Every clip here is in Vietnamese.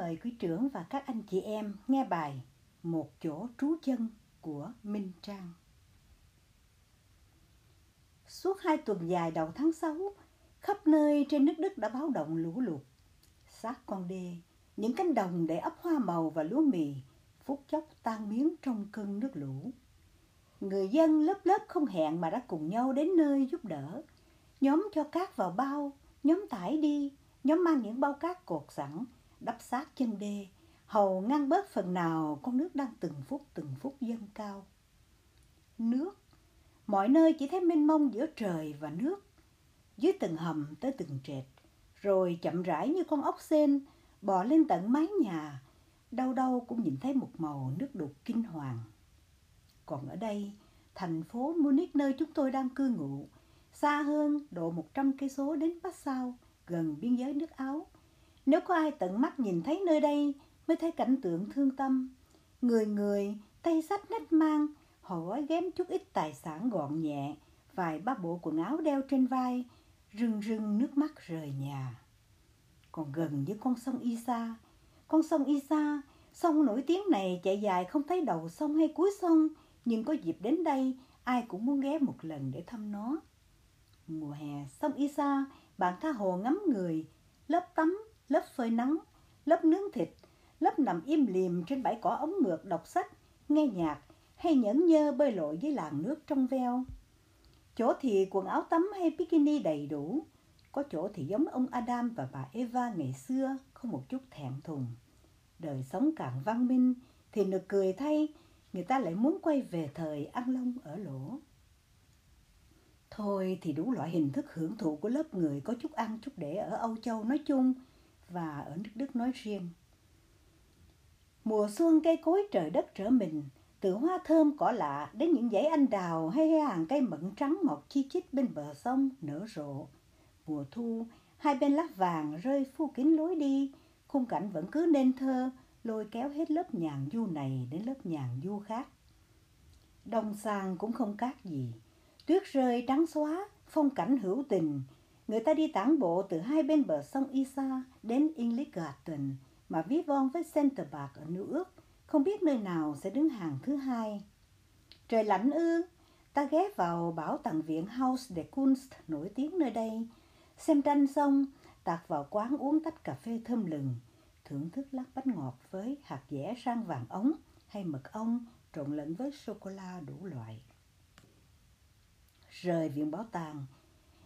mời quý trưởng và các anh chị em nghe bài Một chỗ trú chân của Minh Trang. Suốt hai tuần dài đầu tháng 6, khắp nơi trên nước Đức đã báo động lũ lụt. Sát con đê, những cánh đồng để ấp hoa màu và lúa mì, phút chốc tan biến trong cơn nước lũ. Người dân lớp lớp không hẹn mà đã cùng nhau đến nơi giúp đỡ. Nhóm cho cát vào bao, nhóm tải đi, nhóm mang những bao cát cột sẵn, đắp sát chân đê, hầu ngăn bớt phần nào con nước đang từng phút từng phút dâng cao. Nước, mọi nơi chỉ thấy mênh mông giữa trời và nước, dưới từng hầm tới từng trệt, rồi chậm rãi như con ốc sên bò lên tận mái nhà, đâu đâu cũng nhìn thấy một màu nước đục kinh hoàng. Còn ở đây, thành phố Munich nơi chúng tôi đang cư ngụ, xa hơn độ 100 cây số đến Passau, gần biên giới nước Áo, nếu có ai tận mắt nhìn thấy nơi đây mới thấy cảnh tượng thương tâm. Người người, tay sách nách mang, họ gói ghém chút ít tài sản gọn nhẹ, vài ba bộ quần áo đeo trên vai, rưng rưng nước mắt rời nhà. Còn gần với con sông Isa, con sông Isa, sông nổi tiếng này chạy dài không thấy đầu sông hay cuối sông, nhưng có dịp đến đây, ai cũng muốn ghé một lần để thăm nó. Mùa hè, sông Isa, bạn tha hồ ngắm người, lớp tắm, lớp phơi nắng, lớp nướng thịt, lớp nằm im lìm trên bãi cỏ ống ngược đọc sách, nghe nhạc hay nhẫn nhơ bơi lội với làn nước trong veo. Chỗ thì quần áo tắm hay bikini đầy đủ, có chỗ thì giống ông Adam và bà Eva ngày xưa, không một chút thẹn thùng. Đời sống càng văn minh thì nực cười thay, người ta lại muốn quay về thời ăn lông ở lỗ. Thôi thì đủ loại hình thức hưởng thụ của lớp người có chút ăn chút để ở Âu Châu nói chung – và ở nước Đức nói riêng. Mùa xuân cây cối trời đất trở mình, từ hoa thơm cỏ lạ đến những dãy anh đào hay hàng cây mận trắng mọc chi chít bên bờ sông nở rộ. Mùa thu, hai bên lá vàng rơi phu kín lối đi, khung cảnh vẫn cứ nên thơ, lôi kéo hết lớp nhàn du này đến lớp nhàn du khác. Đông sang cũng không khác gì, tuyết rơi trắng xóa, phong cảnh hữu tình, Người ta đi tản bộ từ hai bên bờ sông Isa đến Inliggarten mà ví von với Centerbach ở New York, không biết nơi nào sẽ đứng hàng thứ hai. Trời lạnh ư, ta ghé vào bảo tàng viện House de Kunst nổi tiếng nơi đây, xem tranh xong, tạt vào quán uống tách cà phê thơm lừng, thưởng thức lát bánh ngọt với hạt dẻ rang vàng ống hay mật ong trộn lẫn với sô-cô-la đủ loại. Rời viện bảo tàng,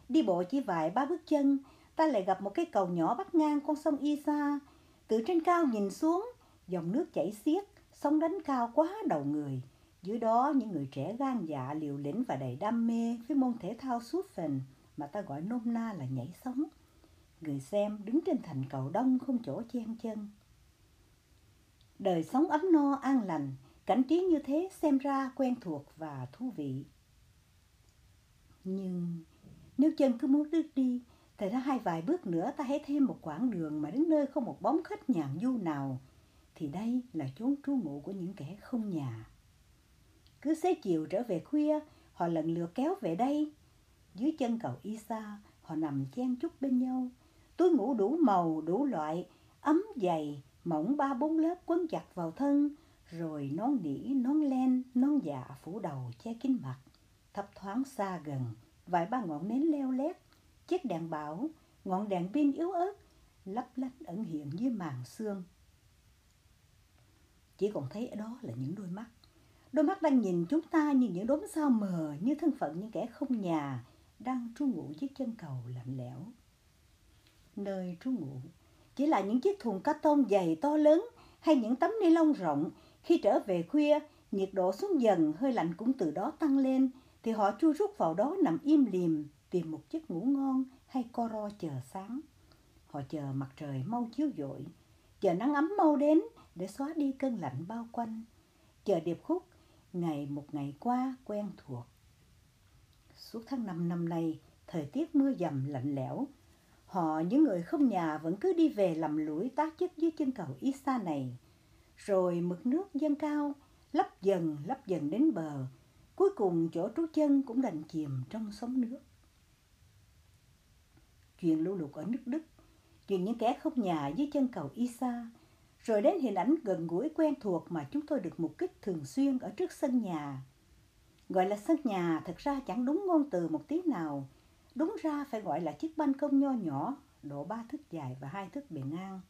Đi bộ chỉ vài ba bước chân, ta lại gặp một cái cầu nhỏ bắt ngang con sông Isa. Từ trên cao nhìn xuống, dòng nước chảy xiết, sóng đánh cao quá đầu người. Dưới đó những người trẻ gan dạ liều lĩnh và đầy đam mê với môn thể thao suốt phần mà ta gọi nôm na là nhảy sóng. Người xem đứng trên thành cầu đông không chỗ chen chân. Đời sống ấm no an lành, cảnh trí như thế xem ra quen thuộc và thú vị. Nhưng nếu chân cứ muốn đứt đi, thì ra hai vài bước nữa ta hãy thêm một quãng đường mà đến nơi không một bóng khách nhàn du nào. Thì đây là chốn trú ngụ của những kẻ không nhà. Cứ xế chiều trở về khuya, họ lần lượt kéo về đây. Dưới chân cầu Isa, họ nằm chen chúc bên nhau. Túi ngủ đủ màu, đủ loại, ấm dày, mỏng ba bốn lớp quấn chặt vào thân, rồi nón nỉ, nón len, nón dạ phủ đầu che kín mặt, thấp thoáng xa gần, vài ba ngọn nến leo lét, chiếc đèn bảo, ngọn đèn pin yếu ớt, lấp lánh ẩn hiện dưới màn xương. Chỉ còn thấy ở đó là những đôi mắt. Đôi mắt đang nhìn chúng ta như những đốm sao mờ, như thân phận những kẻ không nhà, đang trú ngụ dưới chân cầu lạnh lẽo. Nơi trú ngụ chỉ là những chiếc thùng cát tông dày to lớn hay những tấm ni lông rộng. Khi trở về khuya, nhiệt độ xuống dần, hơi lạnh cũng từ đó tăng lên, thì họ chui rút vào đó nằm im lìm tìm một giấc ngủ ngon hay co ro chờ sáng. Họ chờ mặt trời mau chiếu dội, chờ nắng ấm mau đến để xóa đi cơn lạnh bao quanh, chờ điệp khúc ngày một ngày qua quen thuộc. Suốt tháng năm năm nay, thời tiết mưa dầm lạnh lẽo, họ những người không nhà vẫn cứ đi về làm lũi tác chất dưới chân cầu Isa này. Rồi mực nước dâng cao, lấp dần lấp dần đến bờ, Cuối cùng chỗ trú chân cũng đành chìm trong sóng nước. Chuyện lũ lụt ở nước Đức, chuyện những kẻ không nhà dưới chân cầu Isa, rồi đến hình ảnh gần gũi quen thuộc mà chúng tôi được mục kích thường xuyên ở trước sân nhà. Gọi là sân nhà thật ra chẳng đúng ngôn từ một tí nào. Đúng ra phải gọi là chiếc ban công nho nhỏ, độ ba thước dài và hai thước bề ngang.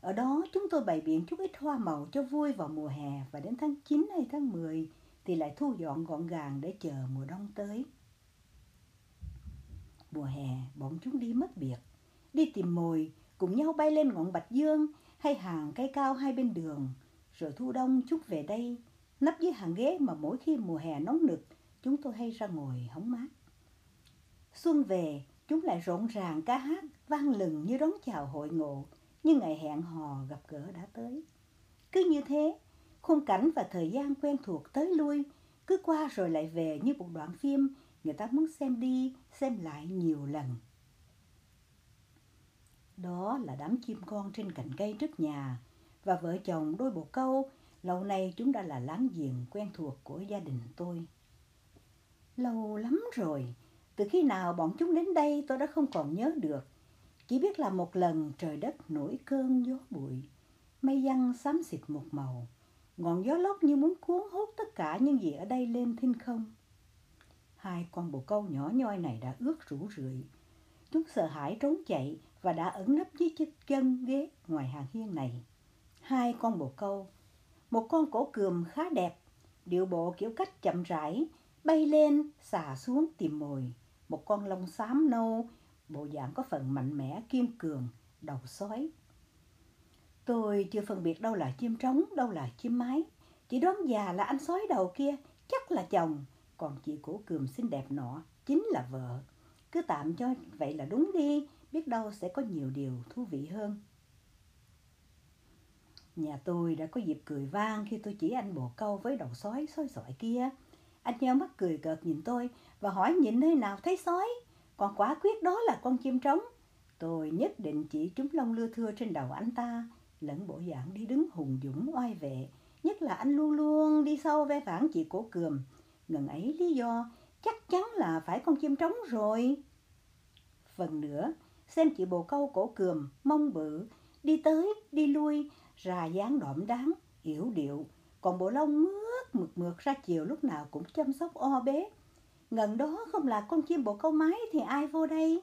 Ở đó chúng tôi bày biện chút ít hoa màu cho vui vào mùa hè và đến tháng 9 hay tháng 10 thì lại thu dọn gọn gàng để chờ mùa đông tới. Mùa hè, bọn chúng đi mất biệt, đi tìm mồi, cùng nhau bay lên ngọn bạch dương hay hàng cây cao hai bên đường. Rồi thu đông chúng về đây, nấp dưới hàng ghế mà mỗi khi mùa hè nóng nực, chúng tôi hay ra ngồi hóng mát. Xuân về, chúng lại rộn ràng ca hát, vang lừng như đón chào hội ngộ, như ngày hẹn hò gặp gỡ đã tới. Cứ như thế, khung cảnh và thời gian quen thuộc tới lui, cứ qua rồi lại về như một đoạn phim người ta muốn xem đi, xem lại nhiều lần. Đó là đám chim con trên cành cây trước nhà và vợ chồng đôi bồ câu, lâu nay chúng đã là láng giềng quen thuộc của gia đình tôi. Lâu lắm rồi, từ khi nào bọn chúng đến đây tôi đã không còn nhớ được. Chỉ biết là một lần trời đất nổi cơn gió bụi, mây văng xám xịt một màu, ngọn gió lốc như muốn cuốn hút tất cả những gì ở đây lên thinh không. Hai con bồ câu nhỏ nhoi này đã ướt rũ rượi. Chúng sợ hãi trốn chạy và đã ẩn nấp dưới chiếc chân ghế ngoài hàng hiên này. Hai con bồ câu, một con cổ cườm khá đẹp, điệu bộ kiểu cách chậm rãi, bay lên, xà xuống tìm mồi. Một con lông xám nâu, bộ dạng có phần mạnh mẽ, kiên cường, đầu sói. Tôi chưa phân biệt đâu là chim trống, đâu là chim mái. Chỉ đoán già là anh sói đầu kia, chắc là chồng, còn chị cổ cườm xinh đẹp nọ chính là vợ. Cứ tạm cho vậy là đúng đi, biết đâu sẽ có nhiều điều thú vị hơn. Nhà tôi đã có dịp cười vang khi tôi chỉ anh bồ câu với đầu sói sói sỏi kia. Anh nheo mắt cười cợt nhìn tôi và hỏi nhìn nơi nào thấy sói. Còn quả quyết đó là con chim trống. Tôi nhất định chỉ trúng lông lưa thưa trên đầu anh ta, lẫn bộ dạng đi đứng hùng dũng oai vệ. Nhất là anh luôn luôn đi sau ve vãn chị cổ cườm. Ngần ấy lý do chắc chắn là phải con chim trống rồi. Phần nữa, xem chị bồ câu cổ cườm, mông bự, đi tới, đi lui, ra dáng đỏm đáng, yểu điệu, còn bộ lông mướt mượt mượt ra chiều lúc nào cũng chăm sóc o bế. Ngần đó không là con chim bồ câu mái thì ai vô đây?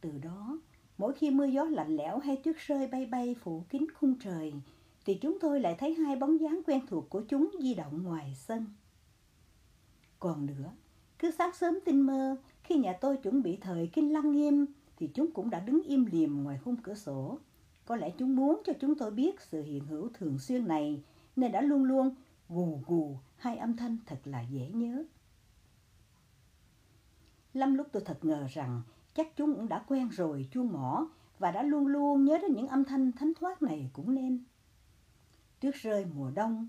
Từ đó, mỗi khi mưa gió lạnh lẽo hay tuyết rơi bay bay phủ kín khung trời, thì chúng tôi lại thấy hai bóng dáng quen thuộc của chúng di động ngoài sân. Còn nữa, cứ sáng sớm tinh mơ, khi nhà tôi chuẩn bị thời kinh lăng nghiêm, thì chúng cũng đã đứng im liềm ngoài khung cửa sổ. Có lẽ chúng muốn cho chúng tôi biết sự hiện hữu thường xuyên này, nên đã luôn luôn gù gù hai âm thanh thật là dễ nhớ. Lắm lúc tôi thật ngờ rằng chắc chúng cũng đã quen rồi chuông mỏ và đã luôn luôn nhớ đến những âm thanh thánh thoát này cũng nên. Tuyết rơi mùa đông,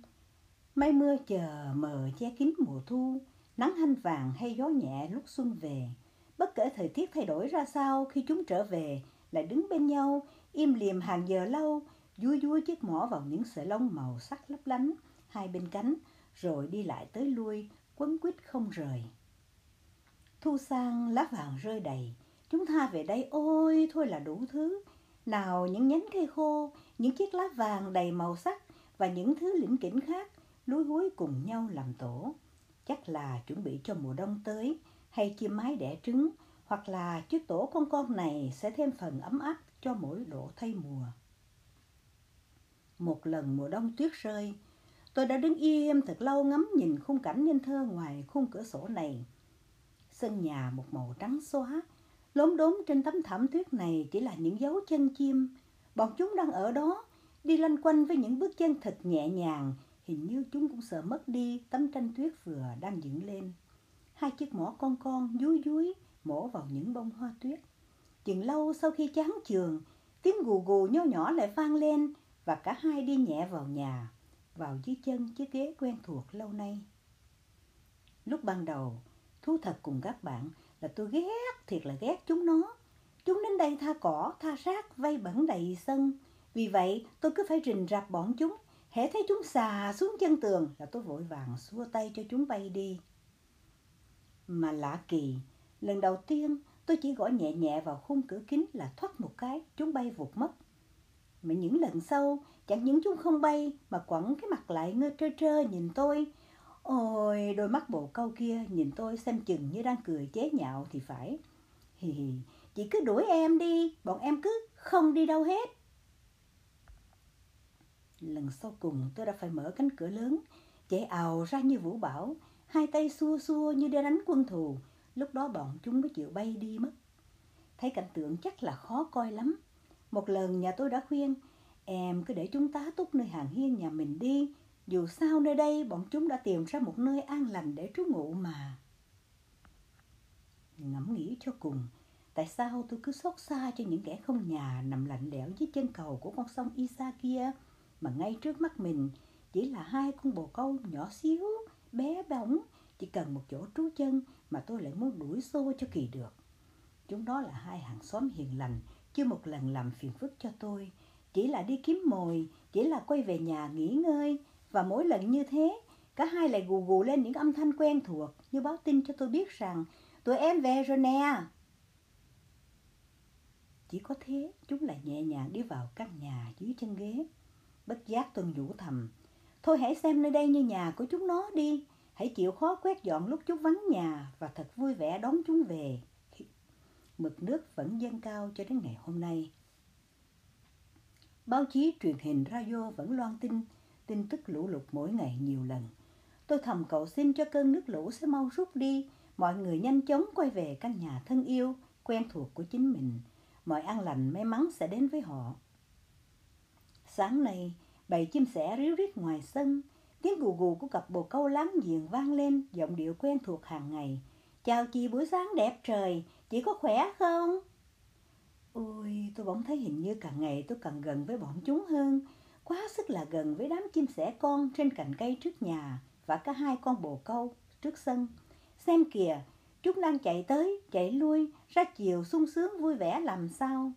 mây mưa chờ mờ che kín mùa thu, nắng hanh vàng hay gió nhẹ lúc xuân về. Bất kể thời tiết thay đổi ra sao khi chúng trở về, lại đứng bên nhau, im liềm hàng giờ lâu, vui vui chiếc mỏ vào những sợi lông màu sắc lấp lánh, hai bên cánh, rồi đi lại tới lui, quấn quýt không rời. Thu sang lá vàng rơi đầy, chúng ta về đây ôi thôi là đủ thứ. Nào những nhánh cây khô, những chiếc lá vàng đầy màu sắc và những thứ lĩnh kỉnh khác lúi húi cùng nhau làm tổ. Chắc là chuẩn bị cho mùa đông tới, hay chim mái đẻ trứng, hoặc là chiếc tổ con con này sẽ thêm phần ấm áp cho mỗi độ thay mùa. Một lần mùa đông tuyết rơi, tôi đã đứng im thật lâu ngắm nhìn khung cảnh nên thơ ngoài khung cửa sổ này. Sân nhà một màu trắng xóa, lốm đốm trên tấm thảm tuyết này chỉ là những dấu chân chim. Bọn chúng đang ở đó, đi lanh quanh với những bước chân thật nhẹ nhàng, hình như chúng cũng sợ mất đi tấm tranh tuyết vừa đang dựng lên. Hai chiếc mỏ con con dúi dúi mổ vào những bông hoa tuyết. Chừng lâu sau khi chán trường, tiếng gù gù nhỏ nhỏ lại vang lên và cả hai đi nhẹ vào nhà, vào dưới chân chiếc ghế quen thuộc lâu nay. Lúc ban đầu, thú thật cùng các bạn là tôi ghét thiệt là ghét chúng nó. Chúng đến đây tha cỏ, tha rác, vây bẩn đầy sân. Vì vậy, tôi cứ phải rình rạp bọn chúng. Hễ thấy chúng xà xuống chân tường là tôi vội vàng xua tay cho chúng bay đi. Mà lạ kỳ, lần đầu tiên tôi chỉ gõ nhẹ nhẹ vào khung cửa kính là thoát một cái, chúng bay vụt mất. Mà những lần sau, chẳng những chúng không bay mà quẳng cái mặt lại ngơ trơ trơ nhìn tôi. Ôi, đôi mắt bồ câu kia nhìn tôi xem chừng như đang cười chế nhạo thì phải. Hì hì, chị cứ đuổi em đi, bọn em cứ không đi đâu hết. Lần sau cùng tôi đã phải mở cánh cửa lớn, chạy ào ra như vũ bão, hai tay xua xua như để đánh quân thù. Lúc đó bọn chúng mới chịu bay đi mất. Thấy cảnh tượng chắc là khó coi lắm. Một lần nhà tôi đã khuyên, em cứ để chúng ta túc nơi hàng hiên nhà mình đi. Dù sao nơi đây bọn chúng đã tìm ra một nơi an lành để trú ngụ mà. Ngẫm nghĩ cho cùng, tại sao tôi cứ xót xa cho những kẻ không nhà nằm lạnh lẽo dưới chân cầu của con sông Isa kia, mà ngay trước mắt mình chỉ là hai con bồ câu nhỏ xíu, bé bỏng, chỉ cần một chỗ trú chân mà tôi lại muốn đuổi xô cho kỳ được. Chúng đó là hai hàng xóm hiền lành, chưa một lần làm phiền phức cho tôi. Chỉ là đi kiếm mồi, chỉ là quay về nhà nghỉ ngơi. Và mỗi lần như thế, cả hai lại gù gù lên những âm thanh quen thuộc như báo tin cho tôi biết rằng tụi em về rồi nè. Chỉ có thế, chúng lại nhẹ nhàng đi vào căn nhà dưới chân ghế. Bất giác tôi nhủ thầm, thôi hãy xem nơi đây như nhà của chúng nó đi. Hãy chịu khó quét dọn lúc chúng vắng nhà và thật vui vẻ đón chúng về mực nước vẫn dâng cao cho đến ngày hôm nay. Báo chí, truyền hình, radio vẫn loan tin, tin tức lũ lụt mỗi ngày nhiều lần. Tôi thầm cầu xin cho cơn nước lũ sẽ mau rút đi, mọi người nhanh chóng quay về căn nhà thân yêu, quen thuộc của chính mình. Mọi an lành may mắn sẽ đến với họ. Sáng nay, bầy chim sẻ ríu rít ngoài sân, tiếng gù gù của cặp bồ câu láng giềng vang lên, giọng điệu quen thuộc hàng ngày. Chào chị buổi sáng đẹp trời, Chị có khỏe không? Ôi, tôi bỗng thấy hình như càng ngày tôi càng gần với bọn chúng hơn. Quá sức là gần với đám chim sẻ con trên cành cây trước nhà và cả hai con bồ câu trước sân. Xem kìa, chúng đang chạy tới, chạy lui, ra chiều sung sướng vui vẻ làm sao.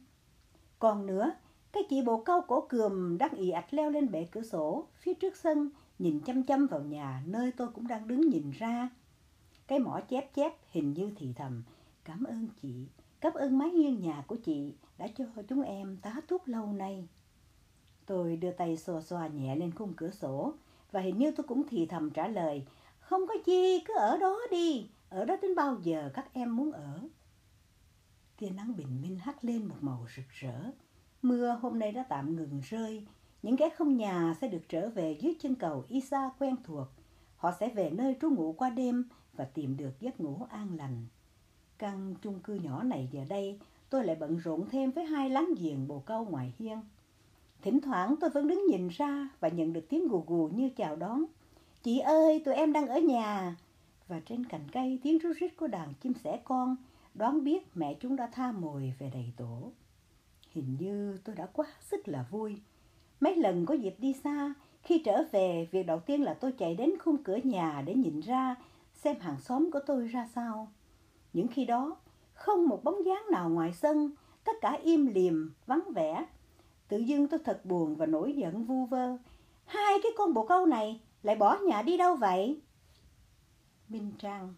Còn nữa, cái chị bồ câu cổ cườm đang ì ạch leo lên bệ cửa sổ phía trước sân, nhìn chăm chăm vào nhà nơi tôi cũng đang đứng nhìn ra. Cái mỏ chép chép hình như thì thầm, Cảm ơn chị, cảm ơn mái hiên nhà của chị đã cho chúng em tá túc lâu nay. Tôi đưa tay xoa xoa nhẹ lên khung cửa sổ và hình như tôi cũng thì thầm trả lời Không có chi, cứ ở đó đi, ở đó đến bao giờ các em muốn ở. Tia nắng bình minh hắt lên một màu rực rỡ. Mưa hôm nay đã tạm ngừng rơi. Những kẻ không nhà sẽ được trở về dưới chân cầu Isa quen thuộc. Họ sẽ về nơi trú ngụ qua đêm và tìm được giấc ngủ an lành. Căn chung cư nhỏ này giờ đây, tôi lại bận rộn thêm với hai láng giềng bồ câu ngoài hiên. Thỉnh thoảng tôi vẫn đứng nhìn ra và nhận được tiếng gù gù như chào đón. Chị ơi, tụi em đang ở nhà. Và trên cành cây tiếng rú rít của đàn chim sẻ con đoán biết mẹ chúng đã tha mồi về đầy tổ. Hình như tôi đã quá sức là vui. Mấy lần có dịp đi xa, khi trở về, việc đầu tiên là tôi chạy đến khung cửa nhà để nhìn ra xem hàng xóm của tôi ra sao. Những khi đó, không một bóng dáng nào ngoài sân, tất cả im lìm, vắng vẻ. Tự dưng tôi thật buồn và nổi giận vu vơ. Hai cái con bồ câu này lại bỏ nhà đi đâu vậy? Minh Trang